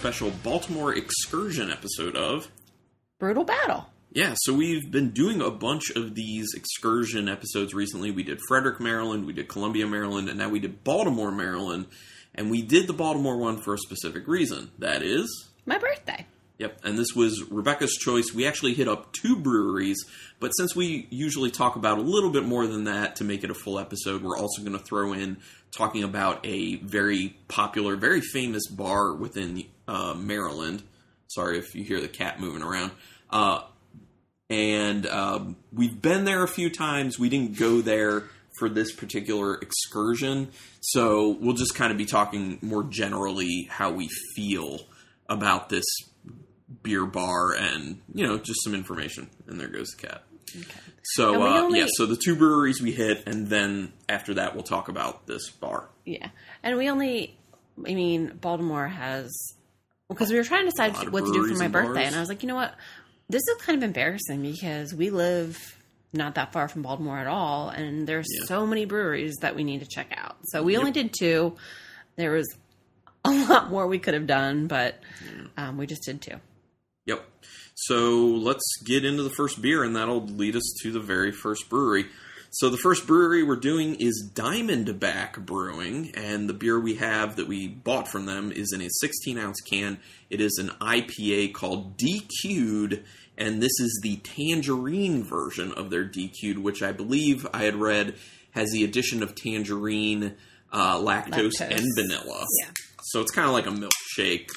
special Baltimore excursion episode of. Brutal battle. Yeah, so we've been doing a bunch of these excursion episodes recently. We did Frederick, Maryland, we did Columbia, Maryland, and now we did Baltimore, Maryland. And we did the Baltimore one for a specific reason. That is. My birthday. Yep, and this was Rebecca's choice. We actually hit up two breweries, but since we usually talk about a little bit more than that to make it a full episode, we're also going to throw in talking about a very popular, very famous bar within uh, Maryland. Sorry if you hear the cat moving around. Uh, and um, we've been there a few times. We didn't go there for this particular excursion, so we'll just kind of be talking more generally how we feel about this beer bar and you know just some information. And there goes the cat. And So uh, only- yeah, so the two breweries we hit, and then after that we'll talk about this bar. Yeah. And we only, I mean, Baltimore has, because we were trying to decide what to do for my birthday. bars. And I was like, you know what? This is kind of embarrassing because we live not that far from Baltimore at all. And there's Yeah. so many breweries that we need to check out. So we only did two. There was a lot more we could have done, but um, we just did two. Yep. So let's get into the first beer, and that'll lead us to the very first brewery. So the first brewery we're doing is Diamondback Brewing, and the beer we have that we bought from them is in a 16 ounce can. It is an IPA called DQ'd, and this is the tangerine version of their DQ'd, which I believe I had read has the addition of tangerine, uh, lactose, Lactose. and vanilla. Yeah. So it's kind of like a milkshake.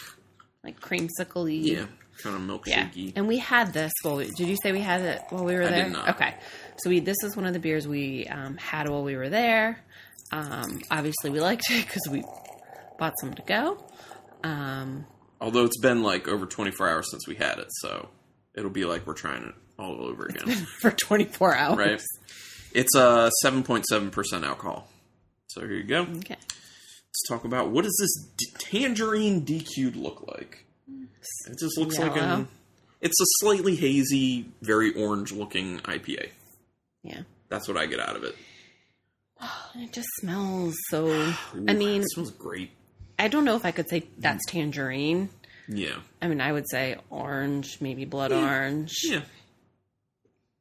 Like creamsicle Yeah. Kind of Yeah, milkshakey. and we had this. Well, did you say we had it while we were I there? did not. Okay, so we this is one of the beers we um, had while we were there. Um, obviously, we liked it because we bought some to go. Um, Although it's been like over 24 hours since we had it, so it'll be like we're trying it all over again, for 24 hours. right? It's a 7.7% alcohol. So here you go. Okay. Let's talk about what does this d- tangerine DQ'd look like? It just looks like Yellow. an. It's a slightly hazy, very orange looking IPA. Yeah. That's what I get out of it. It just smells so. Ooh, I mean, it smells great. I don't know if I could say that's tangerine. Yeah, I mean, I would say orange, maybe blood orange. yeah,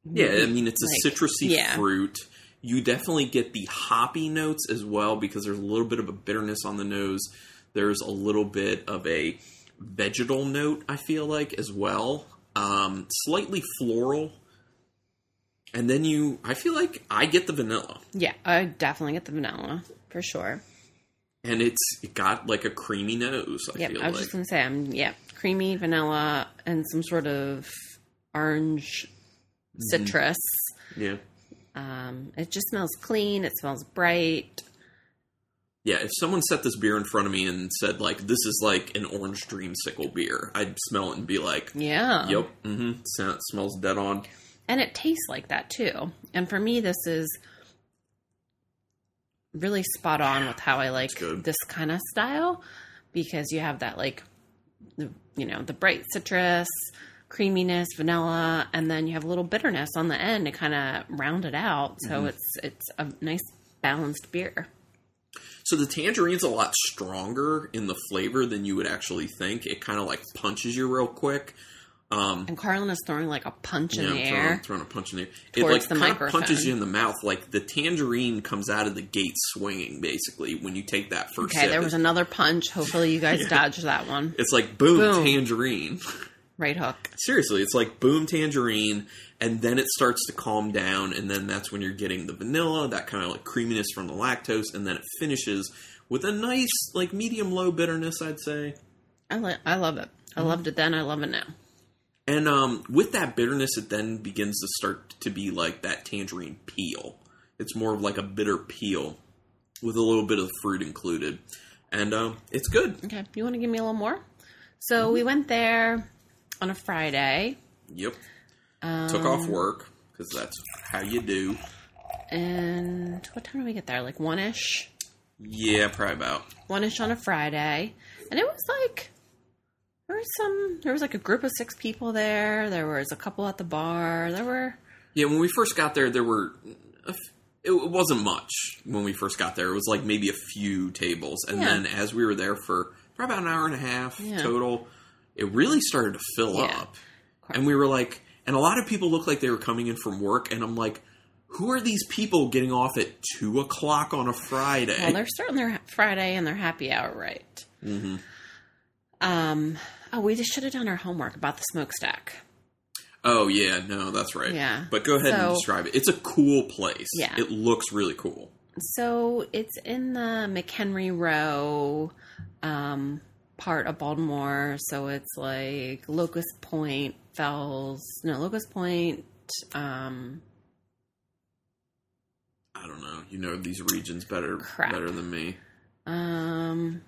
yeah. I mean, it's a Like, citrusy yeah. fruit. You definitely get the hoppy notes as well because there's a little bit of a bitterness on the nose. There's a little bit of a vegetal note. I feel like as well, um, slightly floral. And then you, I feel like I get the vanilla, Yeah, I definitely get the vanilla for sure. and it's it got like a creamy nose. I Yep, I was like just gonna say I'm yeah, creamy vanilla and some sort of orange Mm-hmm. citrus. yeah, Um, it just smells clean. It smells bright. yeah. If someone set this beer in front of me and said like this is like an orange dreamsicle beer, I'd smell it and be like, Yeah. Yep. Mm-hmm. Sound, smells dead on. And it tastes like that too. And for me, this is really spot on with how I like this kind of style because you have that like, the, you know, the bright citrus, creaminess, vanilla, and then you have a little bitterness on the end to kind of round it out. So Mm-hmm. it's it's a nice balanced beer. So the tangerine's a lot stronger in the flavor than you would actually think. It kind of like punches you real quick. Um, And Carlin is throwing like a punch in yeah, the I'm air. throwing, throwing a punch in the air. It like the kind of microphone. punches you in the mouth. Like the tangerine comes out of the gate swinging, basically, when you take that first Okay, sip. there was another punch. Hopefully, you guys dodged that one. it's like boom, Boom. tangerine. Right hook. Seriously, it's like boom tangerine, and then it starts to calm down, and then that's when you're getting the vanilla, that kind of like creaminess from the lactose, and then it finishes with a nice like medium low bitterness, I'd say. I, li- I love it. I Mm-hmm. loved it then. I love it now. And um, with that bitterness, it then begins to start to be like that tangerine peel. It's more of like a bitter peel with a little bit of fruit included, and um, it's good. Okay, you want to give me a little more? So Mm-hmm. we went there on a Friday, Yep. um, Took off work because that's how you do. and what time did we get there? Like one ish, Yeah, probably about. one ish on a Friday, and it was like there was some. There was like a group of six people there. There was a couple at the bar. There were Yeah, when we first got there, there were. F- it wasn't much when we first got there. It was like maybe a few tables, and Yeah. then as we were there for for about an hour and a half Yeah. total. It really started to fill Yeah. up, and we were like, and a lot of people looked like they were coming in from work, and I'm like, who are these people getting off at two o'clock on a Friday? Well, they're starting their Friday and their happy hour right. hmm Um. Oh, we just should have done our homework about the smokestack. Oh yeah, no, that's right. Yeah. but go ahead and describe it. It's a cool place. Yeah. it looks really cool. So it's in the McHenry Row um, part of Baltimore. So it's like Locust Point, Fells, no, Locust Point. Um, I don't know. You know these regions better Crap. better than me. um,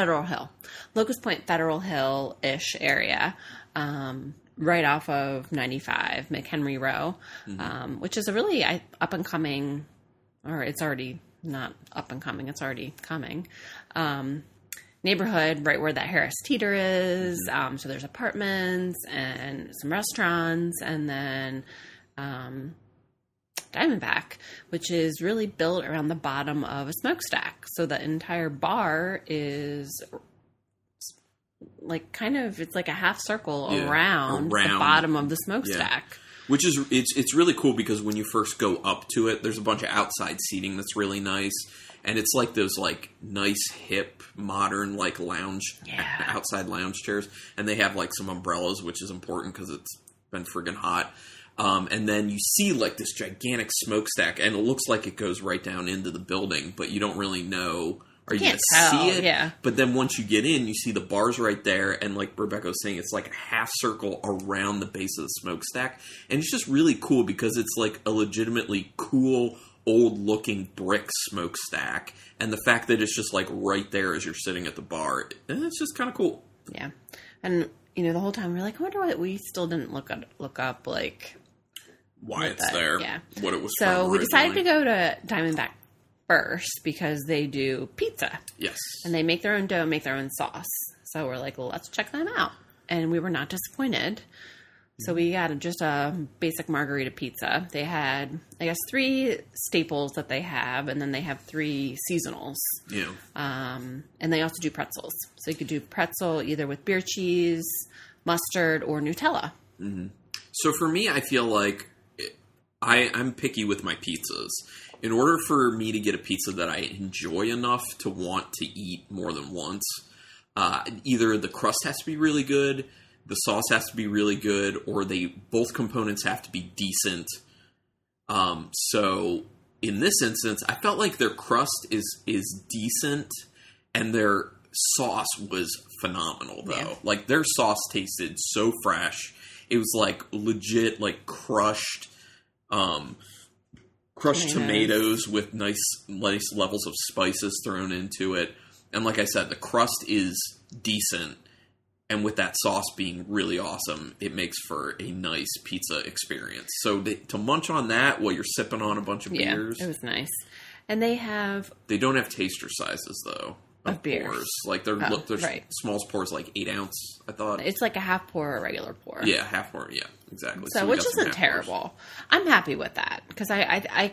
Federal Hill, Locust Point, Federal Hill ish area, um, right off of 95, McHenry Row, um, which is a really up and coming, or it's already not up and coming, it's already coming. Um, neighborhood right where that Harris Teeter is. Um, so there's apartments and some restaurants, and then um, Diamondback, which is really built around the bottom of a smokestack. So the entire bar is like kind of it's like a half circle Yeah, around, the bottom of the smokestack. Which is it's it's really cool because when you first go up to it, there's a bunch of outside seating that's really nice, and it's like those like nice hip modern like lounge Yeah. outside lounge chairs, and they have like some umbrellas, which is important because it's been friggin' hot. Um, and then you see like this gigantic smokestack, and it looks like it goes right down into the building, but you don't really know. Are you, gonna tell, see it? yeah. But then once you get in, you see the bars right there, and like Rebecca was saying, it's like a half circle around the base of the smokestack, and it's just really cool because it's like a legitimately cool, old looking brick smokestack, and the fact that it's just like right there as you're sitting at the bar, eh, it's just kind of cool. Yeah, and you know the whole time we're like, I wonder what we still didn't look up look up like Why it's there, yeah. what it was. So we decided to go to Diamondback first because they do pizza Yes, and they make their own dough, make their own sauce. So we're like, well, let's check them out. And we were not disappointed. So we got just a basic margarita pizza. They had, I guess, three staples that they have, and then they have three seasonals. yeah, Um, and they also do pretzels. So you could do pretzel either with beer cheese, mustard, or Nutella. So for me, I feel like I, I'm picky with my pizzas. In order for me to get a pizza that I enjoy enough to want to eat more than once, uh, either the crust has to be really good, the sauce has to be really good, or they both components have to be decent. Um, so in this instance, I felt like their crust is is decent, and their sauce was phenomenal. Though, Yeah. like their sauce tasted so fresh. It was like legit, like crushed, um, crushed Tomatoes. tomatoes with nice, nice levels of spices thrown into it. And like I said, the crust is decent, and with that sauce being really awesome, it makes for a nice pizza experience. So they, to munch on that while you're sipping on a bunch of Yeah, beers, it was nice. And they have they don't have taster sizes though Of beers. pours. Like they're Oh, look, their right. smallest pours like eight ounce. I thought. it's like a half pour or a regular pour. yeah, half pour. Yeah, exactly. So, we which isn't half pours. terrible. I'm happy with that because I, I I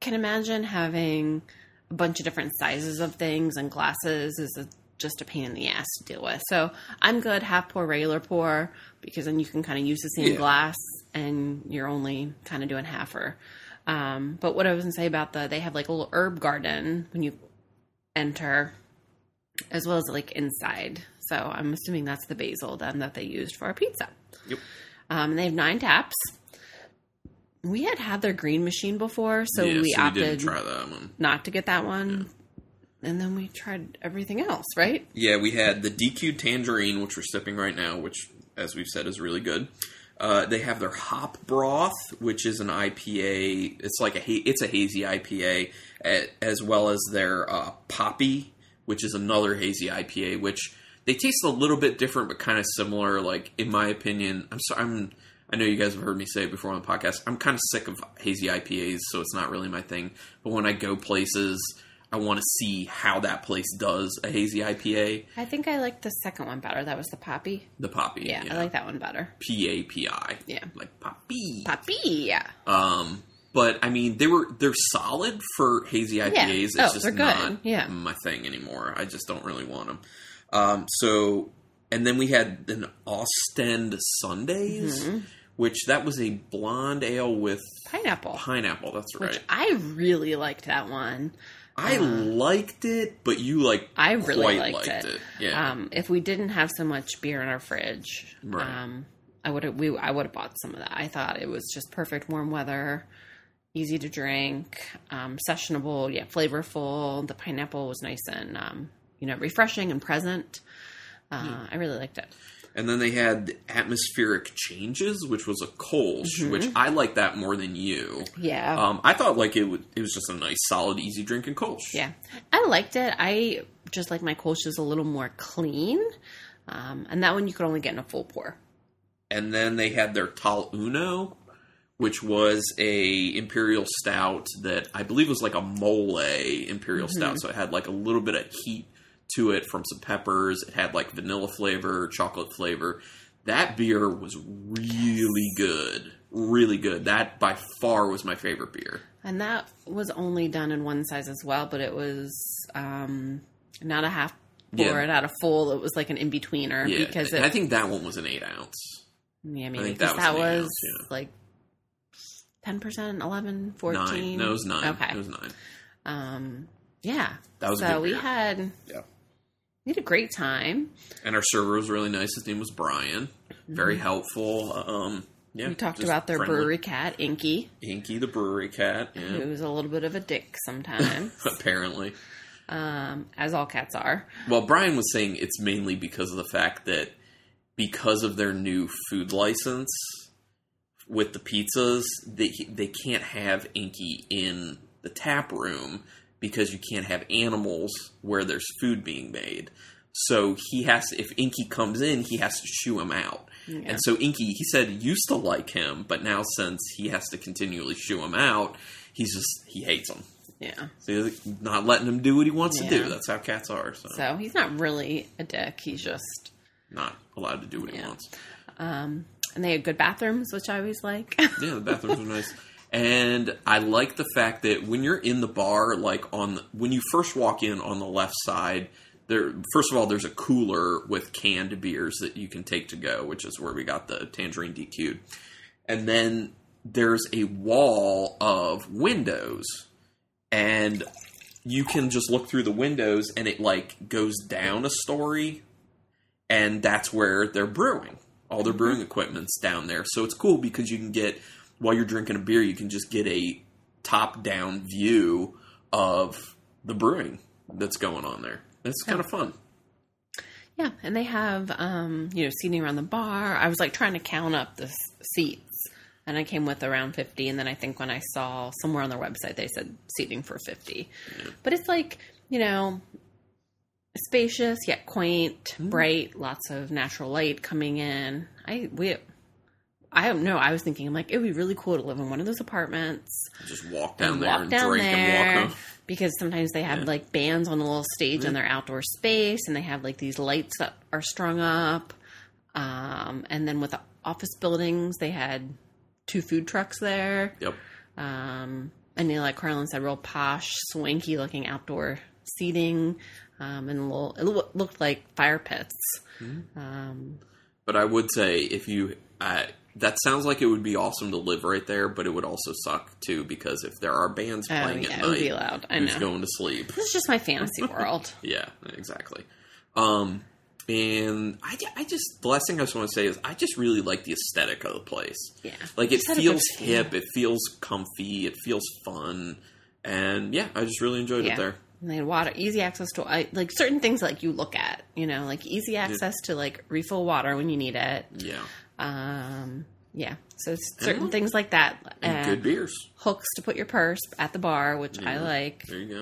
can imagine having a bunch of different sizes of things and glasses is a, just a pain in the ass to deal with. So I'm good half pour, regular pour because then you can kind of use the same Yeah. glass and you're only kind of doing halfer. Um, but what I was gonna say about the they have like a little herb garden when you enter, as well as like inside. So I'm assuming that's the basil then that they used for our pizza. Yep. Um, and they have nine taps. We had had their green machine before, so yeah, we so opted we didn't try that one. not to get that one. And then we tried everything else, right? Yeah, we had the DQ Tangerine, which we're sipping right now, which, as we've said, is really good. Uh, they have their hop broth, which is an IPA. It's like a ha- it's a hazy IPA, a- as well as their uh, poppy, which is another hazy IPA. Which they taste a little bit different, but kind of similar. Like in my opinion, I'm sorry, I'm. I know you guys have heard me say it before on the podcast. I'm kind of sick of hazy IPAs, so it's not really my thing. But when I go places, I want to see how that place does a hazy IPA. I think I liked the second one better. That was the poppy. The poppy, Yeah, I like that one better. P A P I, Yeah. like poppy. Poppy, yeah. Um, but I mean they were they're solid for hazy IPAs. Yeah. It's Oh, just they're good. not Yeah. my thing anymore. I just don't really want them. Um, so and then we had an Ostend Sundays, Mm-hmm. which that was a blonde ale with Pineapple. pineapple. That's right. Which I really liked that one. I liked it, but you like I really quite liked, it. Yeah. Um, if we didn't have so much beer in our fridge, Right. um, I would have we I would have bought some of that. I thought it was just perfect warm weather, easy to drink, um, sessionable, yet flavorful. The pineapple was nice and um, you know refreshing and present. Uh, I really liked it. And then they had atmospheric changes, which was a Kolsch, Mm-hmm. which I like that more than you. Yeah, Um, I thought like it, would, it was just a nice, solid, easy drinking Kolsch. yeah, I liked it. I just like my Kolsch's a little more clean, um, and that one you could only get in a full pour. And then they had their Tal Uno, which was a imperial stout that I believe was like a mole imperial Mm-hmm. stout. So it had like a little bit of heat to it from some peppers. It had like vanilla flavor, chocolate flavor. That beer was really good. Really good. That by far was my favorite beer. And that was only done in one size as well, but it was um, not a half pour, Yeah. not a full. It was like an in betweener Yeah, because I think that one was an eight ounce. yeah, maybe think because that that was an was, ounce, yeah. like 10%, 11, 14. Nine. No, it was nine. Okay. It was nine. Um, yeah. That was a so good we beer. had Yeah. we had a great time. And our server was really nice. His name was Brian. Very helpful. Um, yeah, Mm-hmm. we talked about their friendly. brewery cat, Inky, Inky the brewery cat. Yeah, who's a little bit of a dick sometimes, apparently. um, as all cats are. Well, Brian was saying it's mainly because of the fact that because of their new food license with the pizzas, they they can't have Inky in the tap room because you can't have animals where there's food being made. So he has if Inky comes in, he has to shoo him out. And so Inky, he said, used to like him, but now since he has to continually shoo him out, he's just he hates him. Yeah. So he's not letting him do what he wants to do. That's how cats are. So, So he's not really a dick. He's just not allowed to do what he wants. Um, and they had good bathrooms, which I always like. Yeah, the bathrooms are nice. And I like the fact that when you're in the bar, like on the, when you first walk in on the left side, there first of all there's a cooler with canned beers that you can take to go, which is where we got the tangerine DQ'd. And then there's a wall of windows, and you can just look through the windows, and it like goes down a story, and that's where they're brewing. All their brewing equipment's down there, so it's cool because you can get while you're drinking a beer, you can just get a top-down view of the brewing that's going on there. It's kind of fun. yeah, and they have um, you know seating around the bar. I was like trying to count up the seats, and I came with around fifty. And then I think when I saw somewhere on their website they said seating for fifty, but it's like you know spacious yet quaint, bright, lots of natural light coming in. I we. I don't know. I was thinking, I'm like, it would be really cool to live in one of those apartments Just walk down and there walk and down drink there and walk home. because sometimes they have Yeah. like bands on a little stage in their outdoor space and they have like these lights that are strung up um, and then with the office buildings they had two food trucks there Yep. um, and know, like carlin said real posh swanky looking outdoor seating um, and little it looked like fire pits Mm-hmm. um, But I would say if you, uh, that sounds like it would be awesome to live right there, but it would also suck too because if there are bands oh playing yeah at it would be night, loud i who's know going to sleep? this is just my fantasy world Yeah, exactly. Um, and I, I just the last thing I just want to say is I just really like the aesthetic of the place. yeah Like it feels hip, it feels comfy, it feels fun, and yeah, I just really enjoyed it there. And they had water, easy access to like certain things like you look at, you know, like easy access to like refill water when you need it. Yeah, Um, yeah, so it's certain Yeah. things like that. and Uh, good beers. hooks to put your purse at the bar, which I like. There you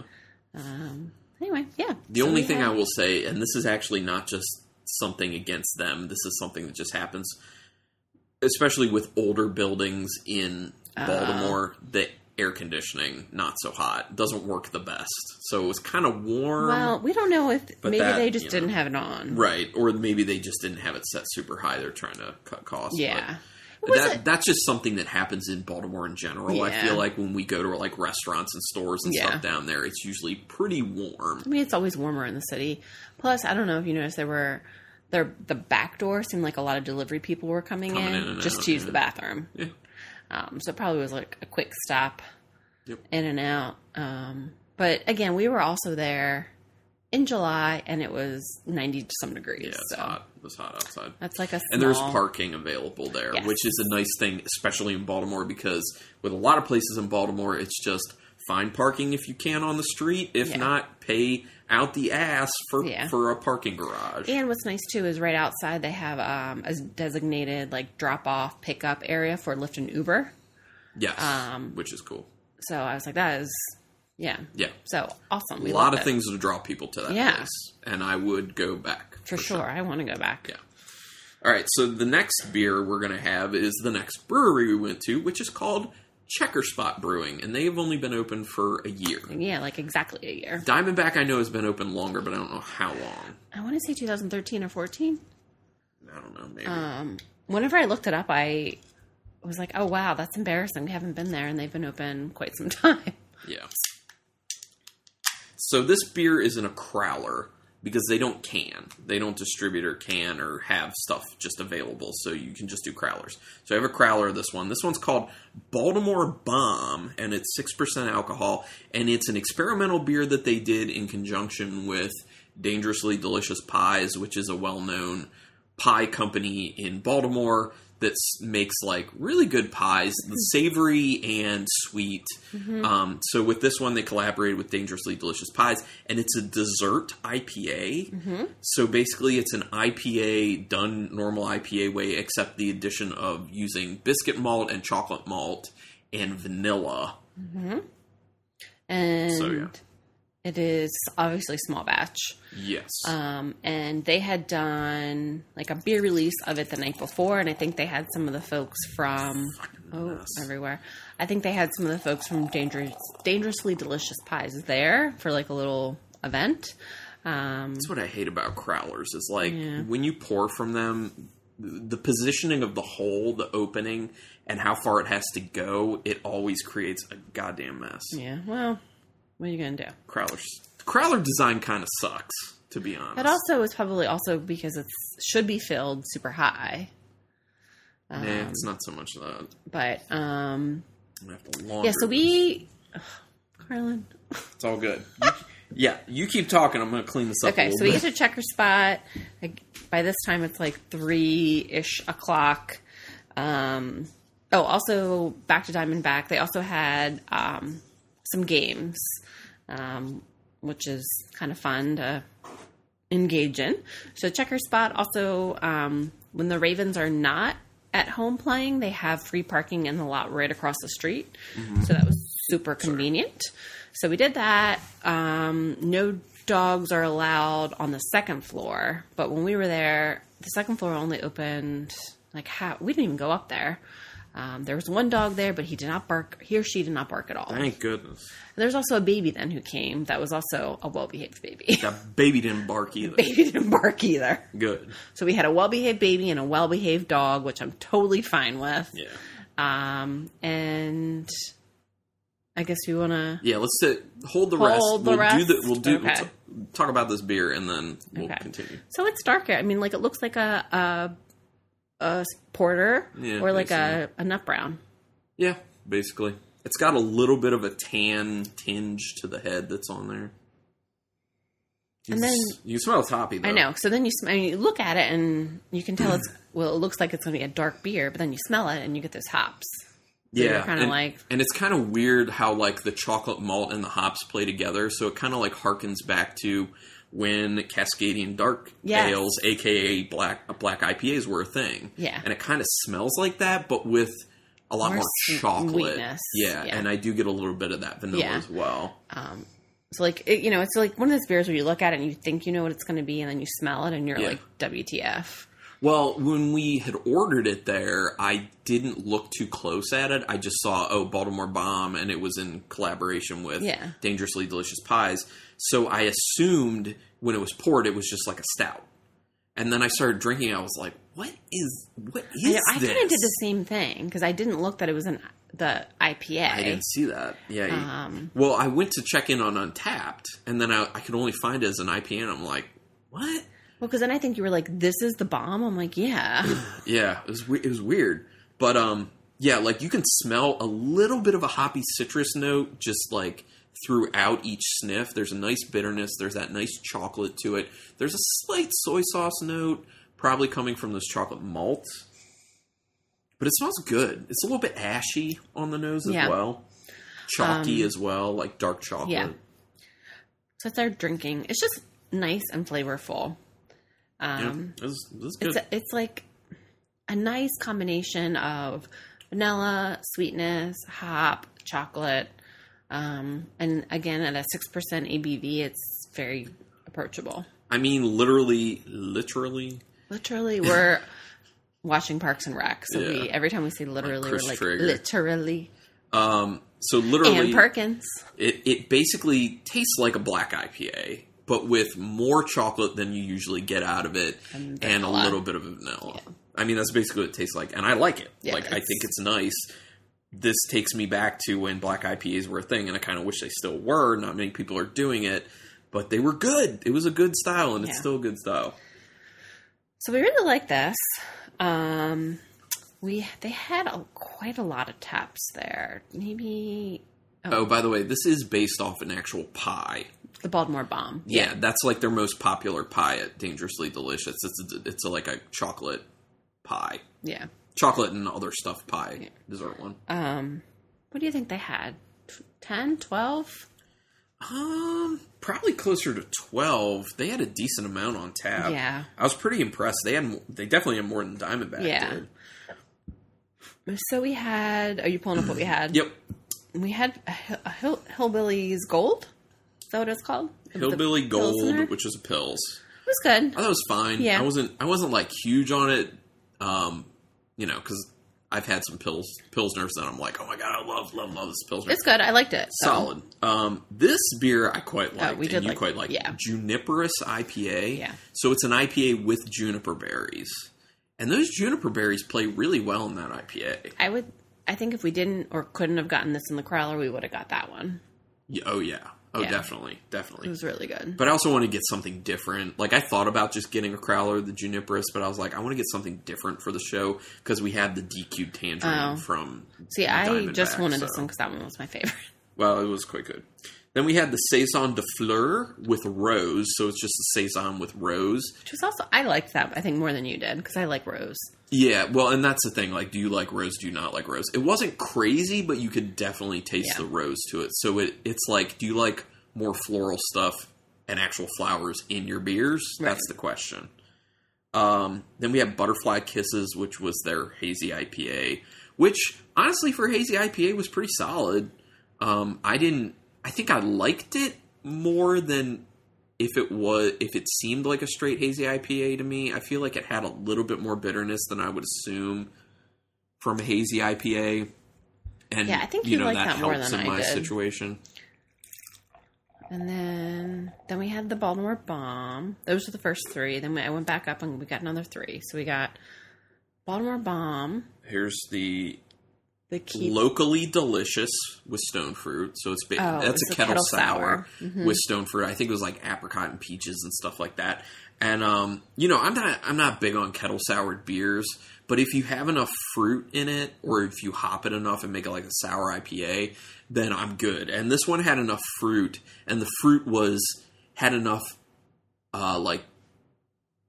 go. Um, anyway, yeah. The So only thing had- I will say, and this is actually not just something against them, this is something that just happens, especially with older buildings in Uh. Baltimore, the air conditioning not so hot doesn't work the best. So it was kind of warm, Well, we don't know if maybe that, they just you didn't have it on. right? Or maybe they just didn't have it set super high. They're trying to cut costs. Yeah. that it? that's just something that happens in Baltimore in general. I feel like when we go to like restaurants and stores and Yeah. stuff down there, it's usually pretty warm. I mean, it's always warmer in the city. Plus, I don't know if you noticed there were there the back door seemed like a lot of delivery people were coming, Coming in, in just out, to use yeah. the bathroom. Um, so it probably was like a quick stop Yep. in and out. Um, but again, we were also there in July, and it was ninety some degrees. Yeah, it's so hot. It was hot outside. that's like a small, And there's parking available there, Yes. which is a nice thing, especially in Baltimore, because with a lot of places in Baltimore, it's just find parking if you can on the street. If Yeah. not, pay out the ass for Yeah. for a parking garage. And what's nice too is right outside they have um, a designated like drop off pickup area for Lyft and Uber. yes, um, which is cool. So I was like, that is, yeah, Yeah, so awesome. We a lot of it. things to draw people to that Yeah. place, and I would go back for sure. I want to go back. Yeah. All right, so the next beer we're going to have is the next brewery we went to, which is called Checker Spot Brewing, and they have only been open for a year. Yeah, like exactly a year. Diamondback, I know, has been open longer, but I don't know how long. I want to say 2013 or 14. I don't know, maybe. Um, whenever I looked it up, I was like, oh wow, that's embarrassing. We haven't been there, and they've been open quite some time. yeah. So this beer is in a crowler because they don't can. They don't distribute or can or have stuff just available, so you can just do crowlers. So I have a crowler of this one. This one's called Baltimore Bomb, and it's 6% alcohol, and it's an experimental beer that they did in conjunction with Dangerously Delicious Pies, which is a well known pie company in Baltimore that makes like really good pies, mm-hmm. savory and sweet. Mm-hmm. Um, so with this one, they collaborated with Dangerously Delicious Pies, and it's a dessert IPA. Mm-hmm. So basically, it's an IPA done normal IPA way, except the addition of using biscuit malt and chocolate malt and vanilla. And So, yeah. It is obviously small batch. Yes. Um, and they had done like a beer release of it the night before, and I think they had some of the folks from oh everywhere. I think they had some of the folks from Dangerous, Dangerously Delicious Pies there for like a little event. Um, That's what I hate about crowlers is like Yeah. when you pour from them, the positioning of the hole, the opening, and how far it has to go, it always creates a goddamn mess. yeah, well, what are you gonna do? Crowlers, crowler design kind of sucks, to be honest. But also, it's probably also because it should be filled super high. Nah, it's not so much that. But um, I'm have to yeah, so we, ugh, Carlin. It's all good. You- yeah, you keep talking. I'm gonna clean this up. Okay, a so little we bit. get to checker spot. Like, by this time, it's like three ish o'clock. Um, oh, also back to Diamondback. They also had um, some games, um, which is kind of fun to engage in. So checker spot also um, when the Ravens are not at home playing, they have free parking in the lot right across the street. So that was super convenient. So we did that. Um, no dogs are allowed on the second floor, but when we were there, the second floor only opened like how we didn't even go up there. Um, there was one dog there, but he did not bark. He or she did not bark at all. Thank goodness. There's also a baby then who came. That was also a well-behaved baby. That baby didn't bark either. baby didn't bark either. Good. So we had a well-behaved baby and a well-behaved dog, which I'm totally fine with. Yeah. Um, and I guess we want to. Yeah, let's sit. Hold the Hold rest. the we'll rest? do the. We'll do. We'll Okay. t- talk about this beer and then we'll Okay. continue. So it's darker. I mean, like it looks like a a, a porter Yeah, or like a, a nut brown. Yeah, basically, it's got a little bit of a tan tinge to the head that's on there. You And s- then- you smell toppy. Though. I know. So then you sm- I mean, you look at it and you can tell it's well. It looks like it's going to be a dark beer, but then you smell it and you get those hops. So Yeah, kinda like- and it's kind of weird how like the chocolate malt and the hops play together. So it kind of like harkens back to when Cascadian Dark Yes. ales, aka black black IPAs, were a thing. Yeah. and it kind of smells like that, but with a lot More more, chocolate. Yeah, Yeah. and I do get a little bit of that vanilla Yeah. as well. Um, so like it, you know, it's like one of those beers where you look at it and you think you know what it's going to be, and then you smell it and you're Yeah. like, WTF? Well, when we had ordered it there, I didn't look too close at it. I just saw, oh, Baltimore Bomb, and it was in collaboration with Yeah. Dangerously Delicious Pies. So I assumed when it was poured, it was just like a stout. And then I started drinking. I was like, what is what I, is I kind of did the same thing because I didn't look that it was an the IPA. I didn't see that. Yeah. Um, well, I went to check in on Untappd, and then I, I could only find it as an IPA, and I'm like, what? well, because then I think you were like, "This is the bomb." I'm like, "Yeah." Yeah, it was it was weird, but um, yeah, like you can smell a little bit of a hoppy citrus note just like throughout each sniff. There's a nice bitterness. There's that nice chocolate to it. There's a slight soy sauce note, probably coming from this chocolate malt. But it smells good. It's a little bit ashy on the nose as Yeah. well, chalky Um, as well, like dark chocolate. Yeah. So if they're drinking, it's just nice and flavorful. Um, it was good. it's it's like a nice combination of vanilla, sweetness, hop, chocolate, um, and again at a six percent ABV, it's very approachable. I mean, literally, literally. Literally, we're watching Parks and Rec, so we every time we say literally, we're like Traeger. literally. Um, so literally, Ann Perkins. It it basically tastes like a black IPA, but with more chocolate than you usually get out of it, And and, a little bit of vanilla. I mean, that's basically what it tastes like, and I like it. Yeah, like I think it's nice. This takes me back to when black IPAs were a thing, and I kind of wish they still were. Not many people are doing it, but they were good. It was a good style, and it's still a good style. So we really like this. Um, we they had a, quite a lot of taps there. Maybe Oh, by the way, this is based off an actual pie. the Baltimore Bomb. Yeah, that's like their most popular pie at Dangerously Delicious. It's a, it's a, like a chocolate pie. yeah. Chocolate and other stuff pie dessert one. Um, what do you think they had? 10, 12? Um, probably closer to twelve. They had a decent amount on tap. Yeah. I was pretty impressed. They had they definitely had more than Diamondback Yeah. did. So we had. Are you pulling up what we had? Yep, We had a, a Hill, Hillbilly's Gold. Is that what it's called? Hillbilly The Gold, which is a pills. It was good. I thought it was fine. Yeah. I wasn't I wasn't like huge on it. Um, you know, because I've had some pills pills pilsners and I'm like, oh my god, I love love love this pilsner. It's good. I liked it. so. solid. Um, this beer I quite liked, Oh, we did and you like- quite like. yeah. Juniperous IPA. Yeah. So it's an IPA with juniper berries, and those juniper berries play really well in that IPA. I would. I think if we didn't or couldn't have gotten this in the Crowler, we would have got that one. Yeah, oh yeah. Oh, Yeah. definitely, It was really good. But I also want to get something different. Like I thought about just getting a Crowler, the juniperus, but I was like, I want to get something different for the show because we had the DQ Tangerine Oh. from. See, I just wanted so- this one because that one was my favorite. Well, it was quite good. Then we had the saison de fleur with rose, so it's just a saison with rose. Which was also I liked that. I think more than you did because I like Rose. Yeah, well, and that's the thing. Like, do you like rose? Do you not like rose? It wasn't crazy, but you could definitely taste Yeah. the rose to it. So it, it's like, do you like more floral stuff and actual flowers in your beers? Right. That's the question. Um, then we have Butterfly Kisses, which was their hazy IPA, which honestly for hazy IPA was pretty solid. Um, I didn't. I think I liked it more than if it was if it seemed like a straight hazy IPA to me. I feel like it had a little bit more bitterness than I would assume from a hazy IPA. And Yeah, I think you know that that more helps than in I my did. situation. And then then we had the Baltimore Bomb. Those were the first three. Then we, I went back up and we got another three. So we got Baltimore Bomb, Here's the the keep. locally delicious with stone fruit. So it's ba- Oh, that's a a kettle, kettle sour, sour. Mhm. with stone fruit. I think it was like apricot and peaches and stuff like that. And um, you know, I'm not I'm not big on kettle soured beers, but if you have enough fruit in it, or if you hop it enough and make it like a sour IPA, then I'm good. And this one had enough fruit, and the fruit was had enough uh, like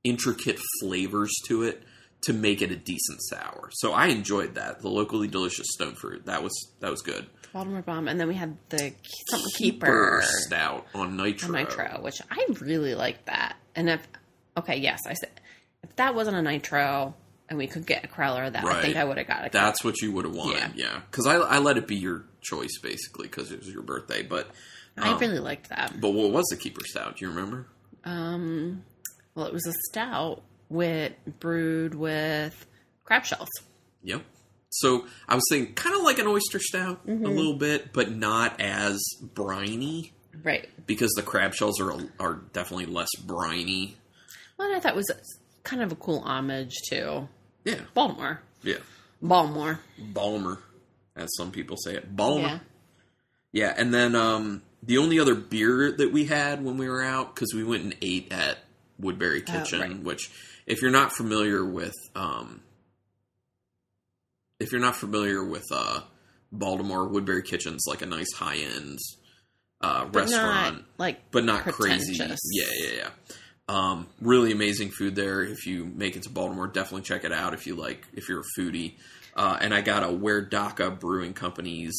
intricate flavors to it to make it a decent sour. So I enjoyed that. The locally delicious stone fruit. That was that was good. Baltimore Bomb, and then we had the something keeper, stout on nitro. a nitro, which I really liked that. And if okay, yes, I said if that wasn't a nitro and we could get a Crowler, of that I think I would have got it. That's what you would have wanted, yeah. Because I, I let it be your choice basically because it was your birthday. But I um, really liked that. but what was the keeper stout? Do you remember? Um, well, it was a stout with brewed with crab shells. Yep. So I was thinking kind of like an oyster stout Mm-hmm. a little bit, but not as briny Right. because the crab shells are are definitely less briny. Well, and I thought it was kind of a cool homage to Yeah, Baltimore. yeah. Baltimore. Balmer, as some people say it. Balmer. Yeah. Yeah, and then um, the only other beer that we had when we were out because we went and ate at Woodberry Kitchen, Oh, right. which if you're not familiar with, um, if you're not familiar with uh, Baltimore, Woodberry Kitchen's like a nice high end uh, restaurant, not like but not crazy. Yeah, yeah, yeah. Um, really amazing food there. If you make it to Baltimore, definitely check it out. If you like, if you're a foodie. Uh, and I got a Waredaca Brewing Company's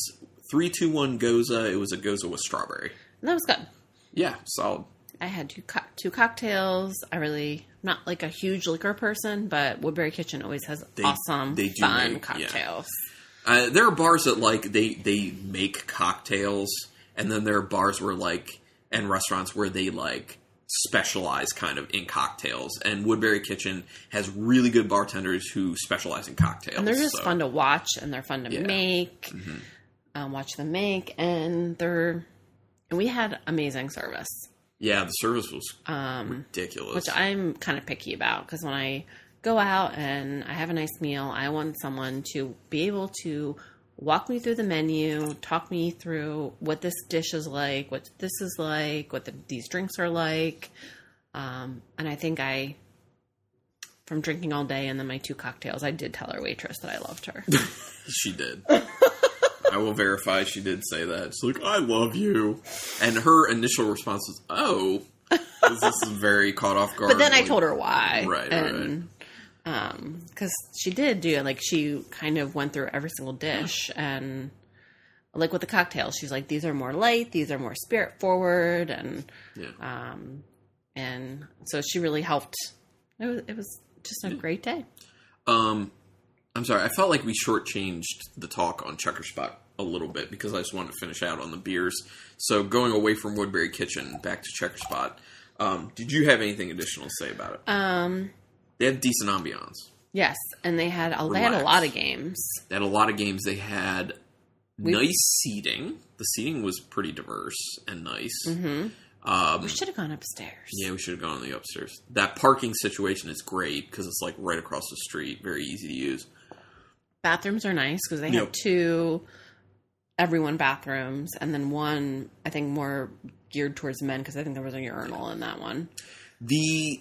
three two one Gose. It was a Gose with strawberry. That was good. Yeah, solid. I had two co- two cocktails. I really not like a huge liquor person, but Woodberry Kitchen always has They- awesome, they fun make- yeah. cocktails. Uh, there are bars that like they they make cocktails, and then there are bars where like and restaurants where they like specialize kind of in cocktails. And Woodberry Kitchen has really good bartenders who specialize in cocktails. And they're just so- fun to watch, and they're fun to Yeah. make. Um, watch them make, and they're and we had amazing service, Yeah, the service was um, ridiculous. which I'm kind of picky about because when I go out and I have a nice meal, I want someone to be able to walk me through the menu, talk me through what this dish is like, what this is like, what the, these drinks are like. Um, and I think I, from drinking all day and then my two cocktails, I did tell our waitress that I loved her. She did. I will verify she did say that. She's like, I love you. And her initial response was, oh. This is very caught off guard. But then I told her why. Right, right, and, Um, because she did do it. like she kind of went through every single dish and like with the cocktails, she's like, these are more light, these are more spirit forward, and Yeah. um, and so she really helped. It was it was just a great day. Um, I'm sorry. I felt like we shortchanged the talk on Checker Spot a little bit because I just wanted to finish out on the beers. So going away from Woodberry Kitchen back to Checker Spot. Um, did you have anything additional to say about it? Um, They had decent ambiance. yes, and they had a, they had a lot of games. They had a lot of games. They had nice seating. The seating was pretty diverse and nice. hmm Um, We should have gone upstairs. yeah, we should have gone on the upstairs. That parking situation is great because it's like right across the street, very easy to use. bathrooms are nice because they Yep. have two everyone bathrooms and then one I think more geared towards men because I think there was a urinal in that one. the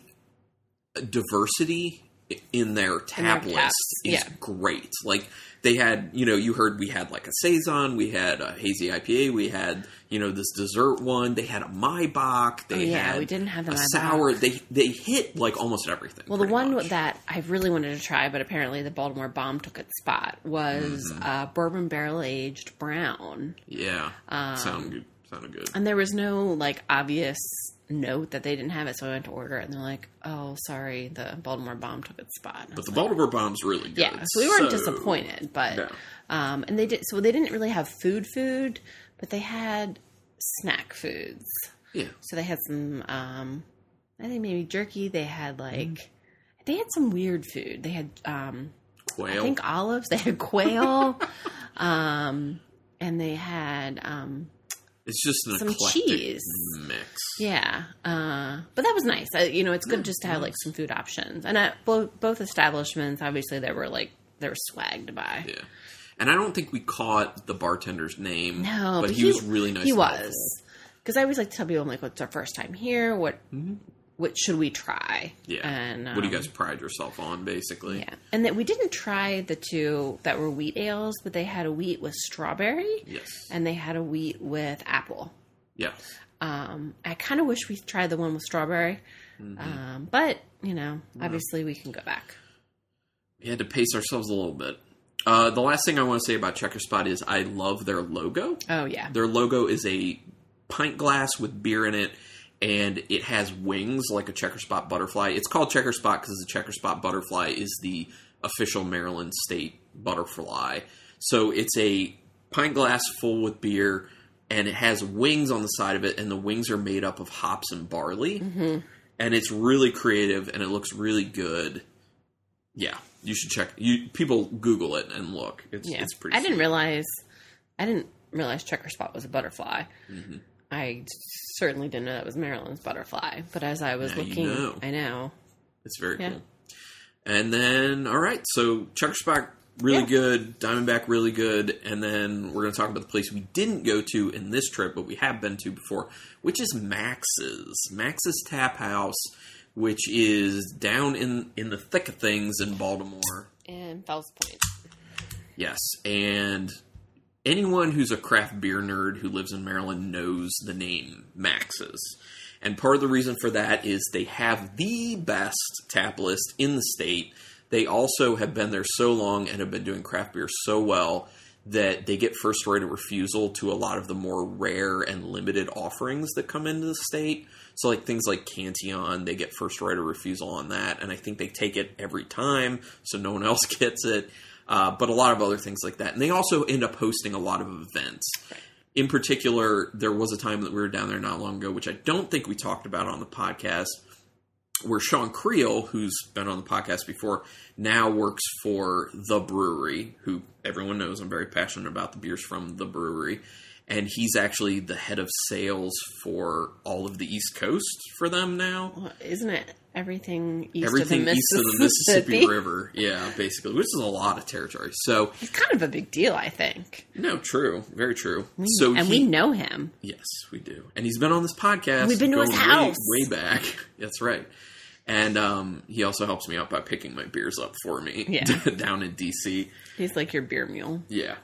diversity in their tap their list is yeah. great. Like they had, you know, you heard we had like a saison, we had a hazy IPA, we had, you know, this dessert one. They had a Maibock. They Oh, yeah, had we didn't have the sour. They they hit like almost everything. Well, the one much. that I really wanted to try, but apparently the Baltimore bomb took its spot, was Mm-hmm. uh, bourbon barrel aged brown, yeah, Um, sound good, sounded good. and there was no like obvious note that they didn't have it, so I went to order it, and they're like, "Oh, sorry, the Baltimore bomb took its spot." But the like, Baltimore bomb's really good. Yeah, so we weren't So- disappointed, but Yeah. um, and they did so they didn't really have food food, but they had snack foods. Yeah, So they had some um, I think maybe jerky. They had like Mm. they had some weird food. They had um, I think olives. They had quail, um, and they had um, it's just an some cheese. mix. yeah, uh, but that was nice. Uh, you know, it's good just to have like some food options. And at both both establishments, obviously, they were like they were swagged by. Yeah. And I don't think we caught the bartender's name. No, but, but he, was really nice. He was because I always like to tell people, I'm like, "What's our first time here? What what should we try?" Yeah. and what do you um, guys pride yourself on, basically? Yeah, and that we didn't try the two that were wheat ales, but they had a wheat with strawberry, Yes. and they had a wheat with apple. Yeah. Um, I kind of wish we tried the one with strawberry, Mm-hmm. um, but you know, obviously we can go back. We had to pace ourselves a little bit. Uh, the last thing I want to say about Checker Spot is I love their logo. Oh yeah, Their logo is a pint glass with beer in it, and it has wings like a Checker Spot butterfly. It's called Checker Spot because the Checker Spot butterfly is the official Maryland state butterfly. So it's a pint glass full with beer, and it has wings on the side of it, and the wings are made up of hops and barley. Mm-hmm. And it's really creative, and it looks really good. Yeah, you should check. You people Google it and look. It's yeah. it's pretty. I didn't realize, I didn't realize Checker Spot was a butterfly. Mm-hmm. I certainly didn't know that was Maryland's butterfly. But as I was Now you looking, know. I know. It's very Yeah. cool. And then, all right, so Checker Spot really Yeah. good, Diamondback really good, and then we're going to talk about the place we didn't go to in this trip, but we have been to before, which is Max's. Max's Tap House, which is down in in the thick of things in Baltimore. And Fells Point. Yes, and anyone who's a craft beer nerd who lives in Maryland knows the name Max's. And part of the reason for that is they have the best tap list in the state. They also have been there so long and have been doing craft beer so well that they get first right of refusal to a lot of the more rare and limited offerings that come into the state. So, like things like Cantillon, they get first right of refusal on that, and I think they take it every time, so no one else gets it. Uh, but a lot of other things like that, and they also end up hosting a lot of events. In particular, there was a time that we were down there not long ago, which I don't think we talked about on the podcast, where Sean Creel, who's been on the podcast before, now works for the Bruery, who everyone knows I'm very passionate about the beers from the Bruery. And he's actually the head of sales for all of the East Coast for them now. Well, isn't it everything east Everything of the east of the Mississippi River. Yeah, basically, which is a lot of territory. So, It's kind of a big deal, I think. no, true. Very true. So and he, we know him. Yes, we do. And he's been on this podcast. We've been to his going house. way, way back. That's right. And um, he also helps me out by picking my beers up for me Yeah. down in DC. He's like your beer mule. Yeah.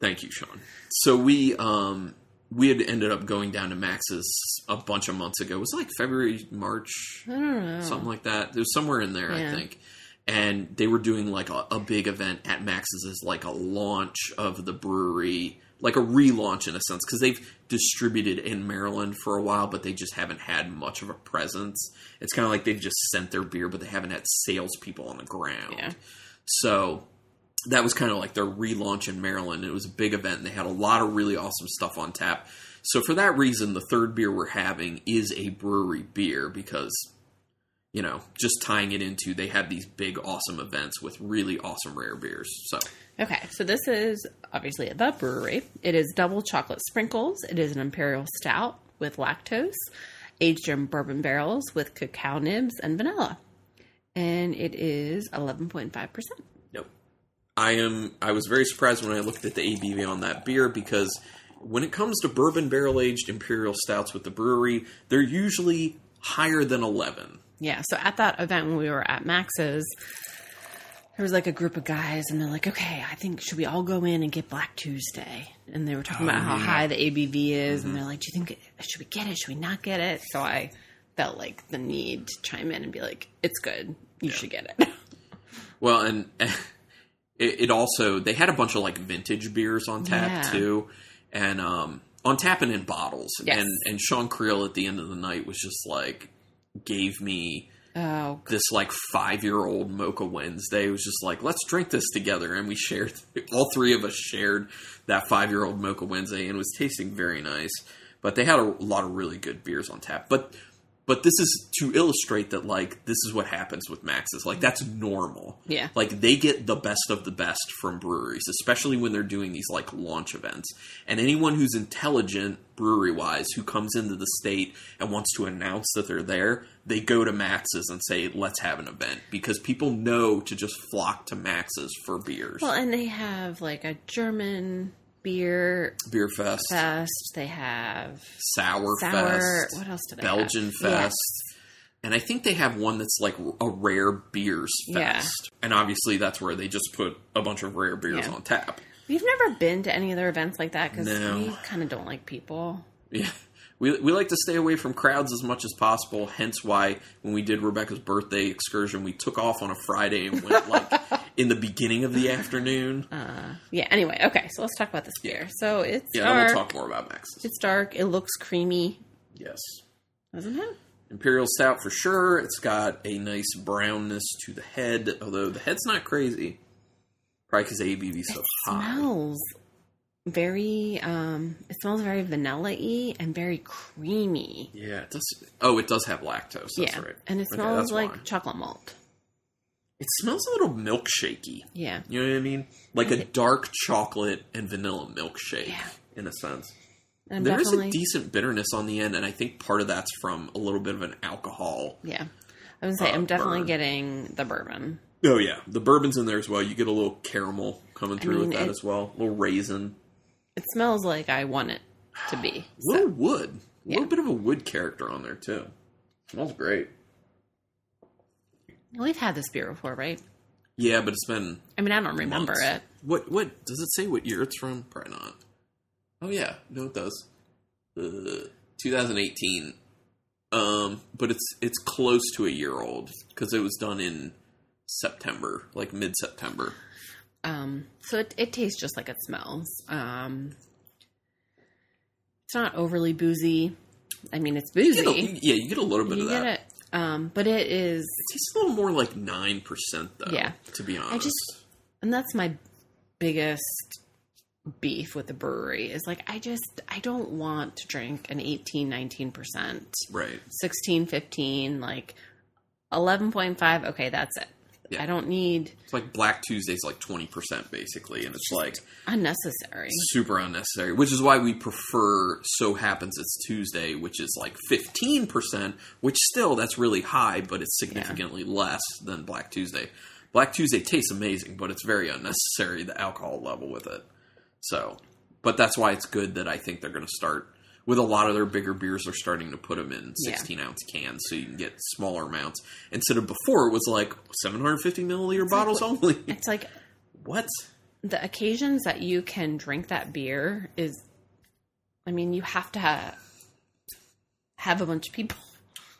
Thank you, Sean. So we um we had ended up going down to Max's a bunch of months ago. It was like February, March, I don't know. something like that. It was somewhere in there, I think. And they were doing like a, a big event at Max's as like a launch of the Bruery, like a relaunch in a sense, because they've distributed in Maryland for a while, but they just haven't had much of a presence. It's kind of like they've just sent their beer, but they haven't had salespeople on the ground. Yeah. So that was kind of like their relaunch in Maryland. It was a big event, and they had a lot of really awesome stuff on tap. So for that reason, the third beer we're having is a Bruery beer because, you know, just tying it into they have these big awesome events with really awesome rare beers. So Okay, so this is obviously at the brewery. It is double chocolate sprinkles. It is an imperial stout with lactose, aged in bourbon barrels with cacao nibs and vanilla. And it is 11.5%. I am. I was very surprised when I looked at the ABV on that beer because when it comes to bourbon barrel aged imperial stouts with the Bruery, they're usually higher than eleven. Yeah, so at that event when we were at Max's, there was like a group of guys, and they're like, okay, I think, should we all go in and get Black Tuesday? And they were talking about how yeah. high the ABV is, and mm-hmm. they're like, do you think, should we get it? Should we not get it? So I felt like the need to chime in and be like, it's good. You should get it. Well, and it, it also they had a bunch of like vintage beers on tap Yeah. too, and um, on tap and in bottles. Yes. And and Sean Creel at the end of the night was just like gave me oh, this like five year old Mocha Wednesday. It was just like let's drink this together, and we shared all three of us shared that five year old Mocha Wednesday, and it was tasting very nice. But they had a lot of really good beers on tap, but. But this is to illustrate that, like, this is what happens with Max's. Like, that's normal. Yeah. Like, they get the best of the best from breweries, especially when they're doing these, like, launch events. And anyone who's intelligent, brewery wise, who comes into the state and wants to announce that they're there, they go to Max's and say, let's have an event. Because people know to just flock to Max's for beers. well, and they have like a German beer Beer Fest, fest. They have Sour, sour. Fest, What else do they Belgian have? Fest. And I think they have one that's like a rare beers Yeah. fest. And obviously that's where they just put a bunch of rare beers Yeah. on tap. We've never been to any other events like that because No. we kind of don't like people. Yeah. We, we like to stay away from crowds as much as possible, hence why when we did Rebecca's birthday excursion, we took off on a Friday and went like in the beginning of the afternoon. Uh, yeah. Anyway, okay. So let's talk about this beer. So it's yeah, dark. we'll talk more about Max's. It's dark. It looks creamy, Yes. doesn't it? Imperial Stout for sure. It's got a nice brownness to the head, although the head's not crazy. Probably because ABV so high. Smells very. um It smells very vanilla-y and very creamy. Yeah, it does. Oh, it does have lactose. That's yeah, right. and it smells that's like why. chocolate malt. It smells a little milkshakey. Yeah. You know what I mean? Like a dark chocolate and vanilla milkshake, Yeah. in a sense. And There is a decent bitterness on the end, and I think part of that's from a little bit of an alcohol. Yeah. I was gonna say uh, I'm definitely burn. getting the bourbon. Oh yeah, the bourbon's in there as well. You get a little caramel coming through mean, with that it- as well. A little raisin, It smells like I want it to be. a little So, wood, a little Yeah. bit of a wood character on there too. Smells great. we've had this beer before, right? Yeah, but it's been I mean, I don't remember months. it. What what does it say? What year it's from? Probably not. Oh yeah, no, it does. Uh, 2018. Um, but it's it's close to a year old because it was done in September, like mid September. Um, so it, it tastes just like it smells. Um, it's not overly boozy. I mean, it's boozy. yeah, you get a little bit You of get that. it. Um, but it is, It tastes a little more like nine percent though. Yeah. to be honest. I just, and that's my biggest beef with the Bruery is like, I just, I don't want to drink an 18, 19%, right. 16, 15, like 11.5. Okay, that's it. Yeah. I don't need It's like Black Tuesday's like twenty percent basically, and it's like unnecessary. super unnecessary. Which is why we prefer So Happens It's Tuesday, which is like fifteen percent. Which still that's really high, but it's significantly less than Black Tuesday. Black Tuesday tastes amazing, but it's very unnecessary the alcohol level with it. So, but that's why it's good that I think they're going to start with a lot of their bigger beers. They're starting to put them in Yeah. sixteen ounce cans, so you can get smaller amounts instead of before it was like seven hundred fifty milliliter bottles only. It's like what? the occasions that you can drink that beer is i mean you have to ha- have a bunch of people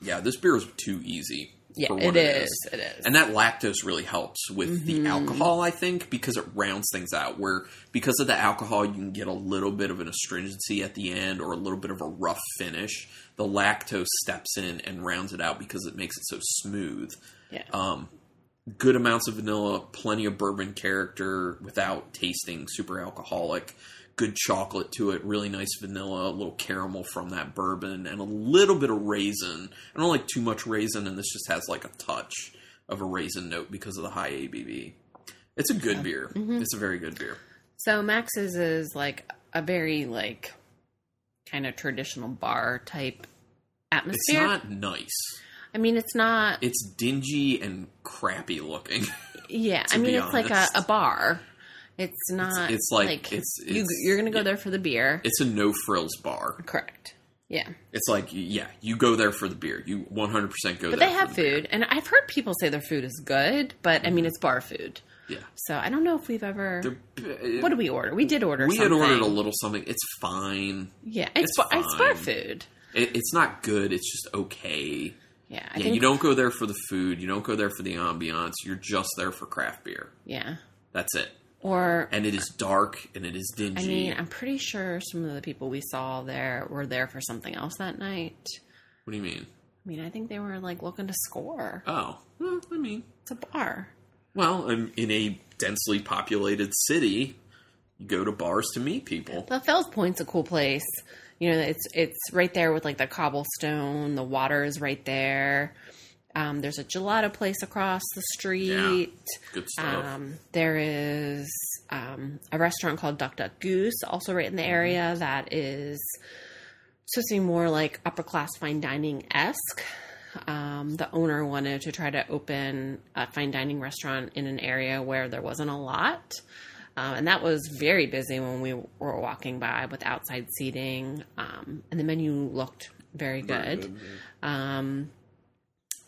Yeah, this beer is too easy. Yeah it what is it is And that lactose really helps with the alcohol, I think, because it rounds things out. Where because of the alcohol, you can get a little bit of an astringency at the end or a little bit of a rough finish. The lactose steps in and rounds it out because it makes it so smooth. yeah Um, good amounts of vanilla, plenty of bourbon character without tasting super alcoholic. Good chocolate to it, really nice vanilla, a little caramel from that bourbon, and a little bit of raisin. I don't like too much raisin, and this just has like a touch of a raisin note because of the high ABV. It's a good beer. Mm-hmm. It's a very good beer. so max's is like a very like kind of traditional bar type atmosphere. It's not nice. i mean it's not It's dingy and crappy looking. yeah i mean it's like a, a bar it's not it's like- it's- you, it's- you're gonna go there for the beer it's a no frills bar. correct yeah It's like, yeah, you go there for the beer. You 100% go But there. they have the beer. food, and I've heard people say their food is good, but I mean mm-hmm. it's bar food, Yeah. so I don't know if we've ever. They're- uh, What did we order? We did order. we something. had ordered a little something. It's fine. Yeah, it's it's bar, it's bar food. It, it's not good. It's just okay. Yeah, I yeah, you don't go there for the food. You don't go there for the ambiance. You're just there for craft beer. Yeah, That's it. Or And it is dark and it is dingy. I mean, I'm pretty sure some of the people we saw there were there for something else that night. what do you mean? I mean, I think they were like looking to score. Oh, well, I mean, It's a bar. well, I'm in a densely populated city, you go to bars to meet people. The Fells Point's a cool place. You know, it's it's right there with like the cobblestone. The water is right there. Um, there's a gelato place across the street. Yeah. Good stuff. Um, there is um, a restaurant called Duck Duck Goose, also right in the area, that is supposed to be more like upper class fine dining esque. Um, the owner wanted to try to open a fine dining restaurant in an area where there wasn't a lot. Um, and that was very busy when we were walking by with outside seating. Um, and the menu looked very Very good. good, yeah.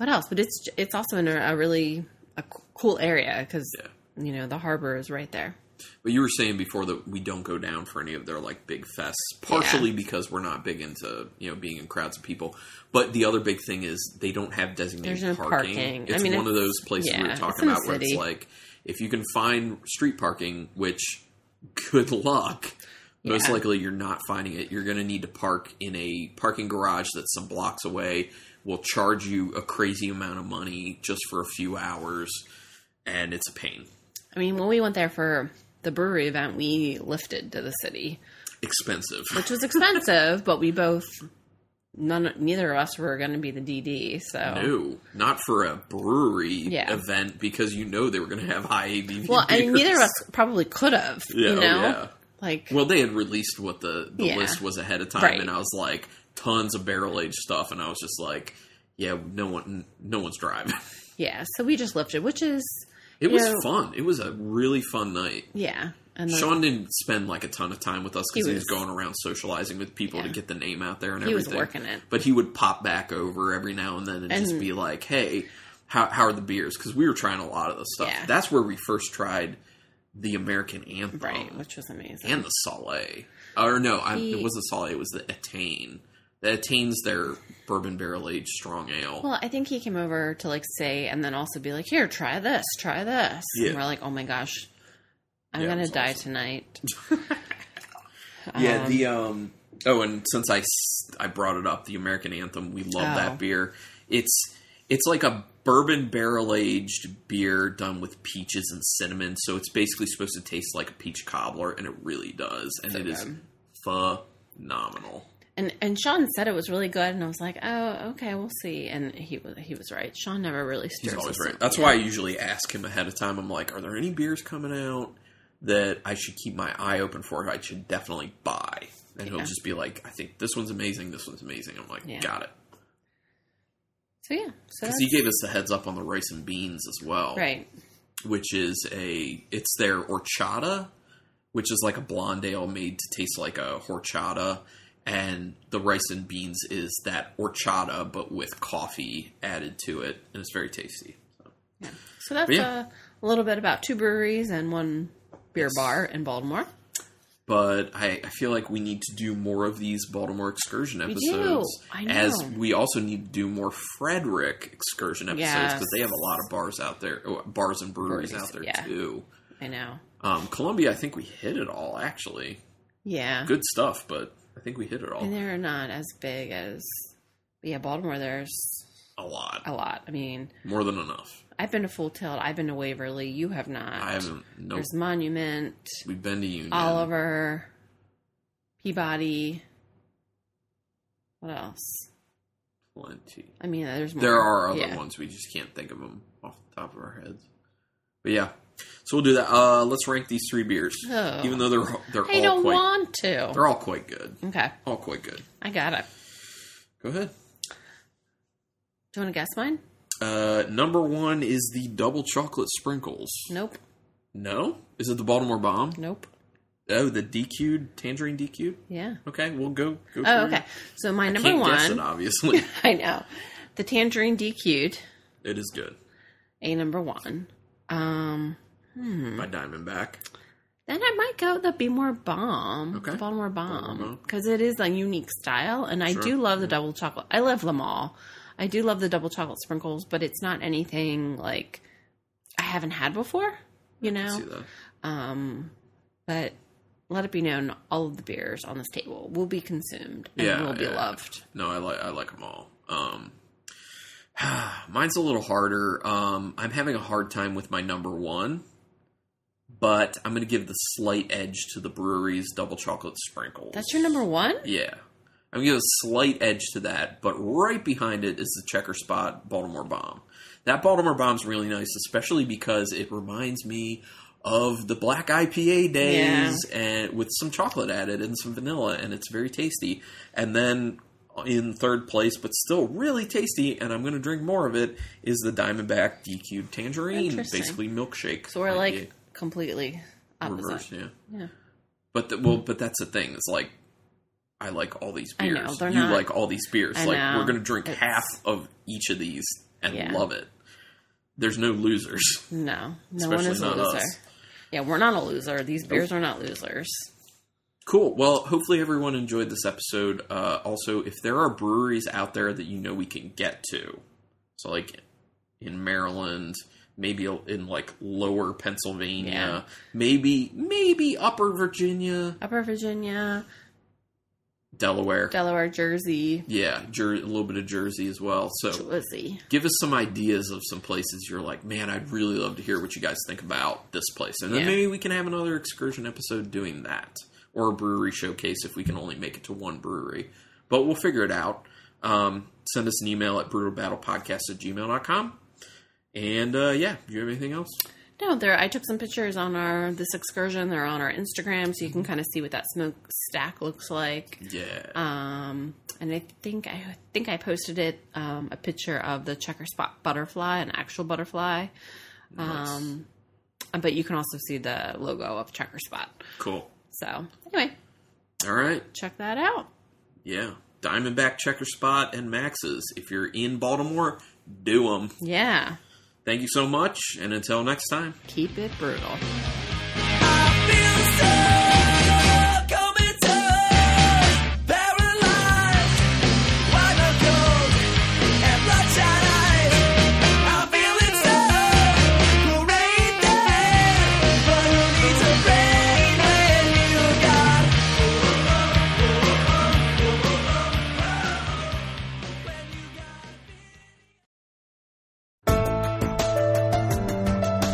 What else? But it's it's also in a, a really a cool area because Yeah. you know the harbor is right there. But you were saying before that we don't go down for any of their like big fests, partially because we're not big into you know being in crowds of people. But the other big thing is they don't have designated no parking. parking. I It's mean, one of those places we yeah, were talking about where it's like if you can find street parking, which good luck. Most likely you're not finding it. You're going to need to park in a parking garage that's some blocks away. Will charge you a crazy amount of money just for a few hours, and it's a pain. I mean, when we went there for the Bruery event, we lifted to the city, Expensive. which was expensive, but we both none neither of us were going to be the DD. So No, not for a brewery Yeah. event because you know they were going to have high ABV. well, beers. neither of us probably could have. Yeah, you oh, know, yeah. like Well, they had released what the, the Yeah. list was ahead of time, Right. and I was like, tons of barrel aged stuff, and I was just like, yeah, no one, no one's driving. yeah. So we just lifted, which is It was Yeah. fun. It was a really fun night. Yeah. And then Sean didn't spend like a ton of time with us because He he, was was- going around socializing with people to get the name out there and he was everything. working it. But he would pop back over every now and then and, just be like, "Hey, how how are the beers?" Because we were trying a lot of the stuff. Yeah. That's where we first tried the American Anthem Right, which was amazing. and the Soleil. Or no, I, it was the Soleil. It was the Attain. The Attain's their bourbon barrel aged strong ale. well, I think he came over to like say and then also be like, "Here, try this, try this." Yeah. And we're like, "Oh my gosh, I'm Yeah, gonna die awesome. tonight." Yeah, Um, the um oh, and since I I brought it up, the American Anthem, we love Oh. that beer. It's it's like a bourbon barrel aged beer done with peaches and cinnamon, so it's basically supposed to taste like a peach cobbler, and it really does, and So it is good. phenomenal. And and Sean said it was really good, and I was like, "Oh, okay, we'll see." And he was he was right. Sean never really stirs. He's always right. up. That's Yeah. why I usually ask him ahead of time. I'm like, are there any beers coming out that I should keep my eye open for? I should definitely buy. And he'll just be like, I think this one's amazing. This one's amazing. I'm like, Yeah. got it. So yeah, so Because that's he gave us the heads up on the rice and beans as well, right. which is a it's their horchata, which is like a blonde ale made to taste like a horchata, and the rice and beans is that horchata but with coffee added to it, and it's very tasty. So, Yeah. So that's yeah. uh, a little bit about two breweries and one beer bar in Baltimore. but I, I feel like we need to do more of these Baltimore excursion We episodes. know. As we also need to do more Frederick excursion episodes Yes. because they have a lot of bars out there, oh, bars and breweries Breweries, out there yeah. too. I know. Um, Columbia, I think we hit it all. Actually, Yeah. good stuff, but I think we hit it all And they're not as big as yeah, Baltimore there's a lot, a lot. I mean, more than enough. I've been to Full Tilt, I've been to Waverly, you have not. I haven't. Nope. There's Monument, We've been to Union. Oliver, Peabody. What else? Plenty. I mean, there's more. There are other Yeah. ones we just can't think of them off the top of our heads. But yeah, so we'll do that. Uh, let's rank these three beers, Oh. even though they're they're I all don't quite want to. they're all quite good. Okay, All quite good. I got it. Go ahead. Do you want to guess mine? Uh, number one is the double chocolate sprinkles. Nope. No, is it the Baltimore Bomb? Nope. Oh, the DQ'd tangerine DQ'd. Yeah. Okay, we'll go. go Oh, okay. So my it. number one. guess it, obviously. I know. The tangerine DQ'd, it is good a number one. Um, by Diamondback. then I might go the Be More Bomb. Okay. The Baltimore Bomb. Because it is a unique style, and I Sure. do love the double chocolate. I love them all. I do love the double chocolate sprinkles, but it's not anything like I haven't had before, you know? See that? Um, but let it be known all of the beers on this table will be consumed and Yeah, will be yeah. loved. No, I like I like them all. Um, mine's a little harder. Um, I'm having a hard time with my number one, but I'm going to give the slight edge to the Bruery's double chocolate sprinkles. That's your number one? Yeah. I'm going to give a slight edge to that, but right behind it is the Checkerspot Baltimore Bomb. That Baltimore Bomb's really nice, especially because it reminds me of the black IPA days and with some chocolate added and some vanilla, and it's very tasty. And then in third place, but still really tasty, and I'm going to drink more of it, is the Diamondback DQ Tangerine, basically milkshake. So we're IPA. like completely opposite. reverse, yeah. Yeah. But the, well, but that's the thing. It's like I like all these I beers. know, you not- like all these beers. I like know. we're gonna drink It's- half of each of these and Yeah. love it. There's no losers. No, no one is a loser. us. Yeah, we're not a loser. These beers are not losers. Cool. Well, hopefully everyone enjoyed this episode. Uh, also, if there are breweries out there that you know we can get to, so like in Maryland, maybe in like lower Pennsylvania, Yeah. maybe maybe Upper Virginia, Upper Virginia, Delaware. Delaware, Jersey, yeah, Jer- a little bit of Jersey as well. So Jersey. give us some ideas of some places you're like, man, I'd really love to hear what you guys think about this place. And then Yeah. maybe we can have another excursion episode doing that. Or a brewery showcase if we can only make it to one brewery. But we'll figure it out. Um, send us an email at brutalbattlepodcast at gmail.com. And uh, yeah, do you have anything else? No, there. I took some pictures on our this excursion. They're on our Instagram, so you can kind of see what that smoke stack looks like. Yeah. Um, and I think I think I posted it um, a picture of the checkerspot butterfly, an actual butterfly. Nice. Um, but you can also see the logo of Checkerspot. Cool. So anyway, All right. check that out. Yeah. Diamondback Checkerspot and Max's. If you're in Baltimore, do them. Yeah, Thank you so much, and until next time. keep it brutal.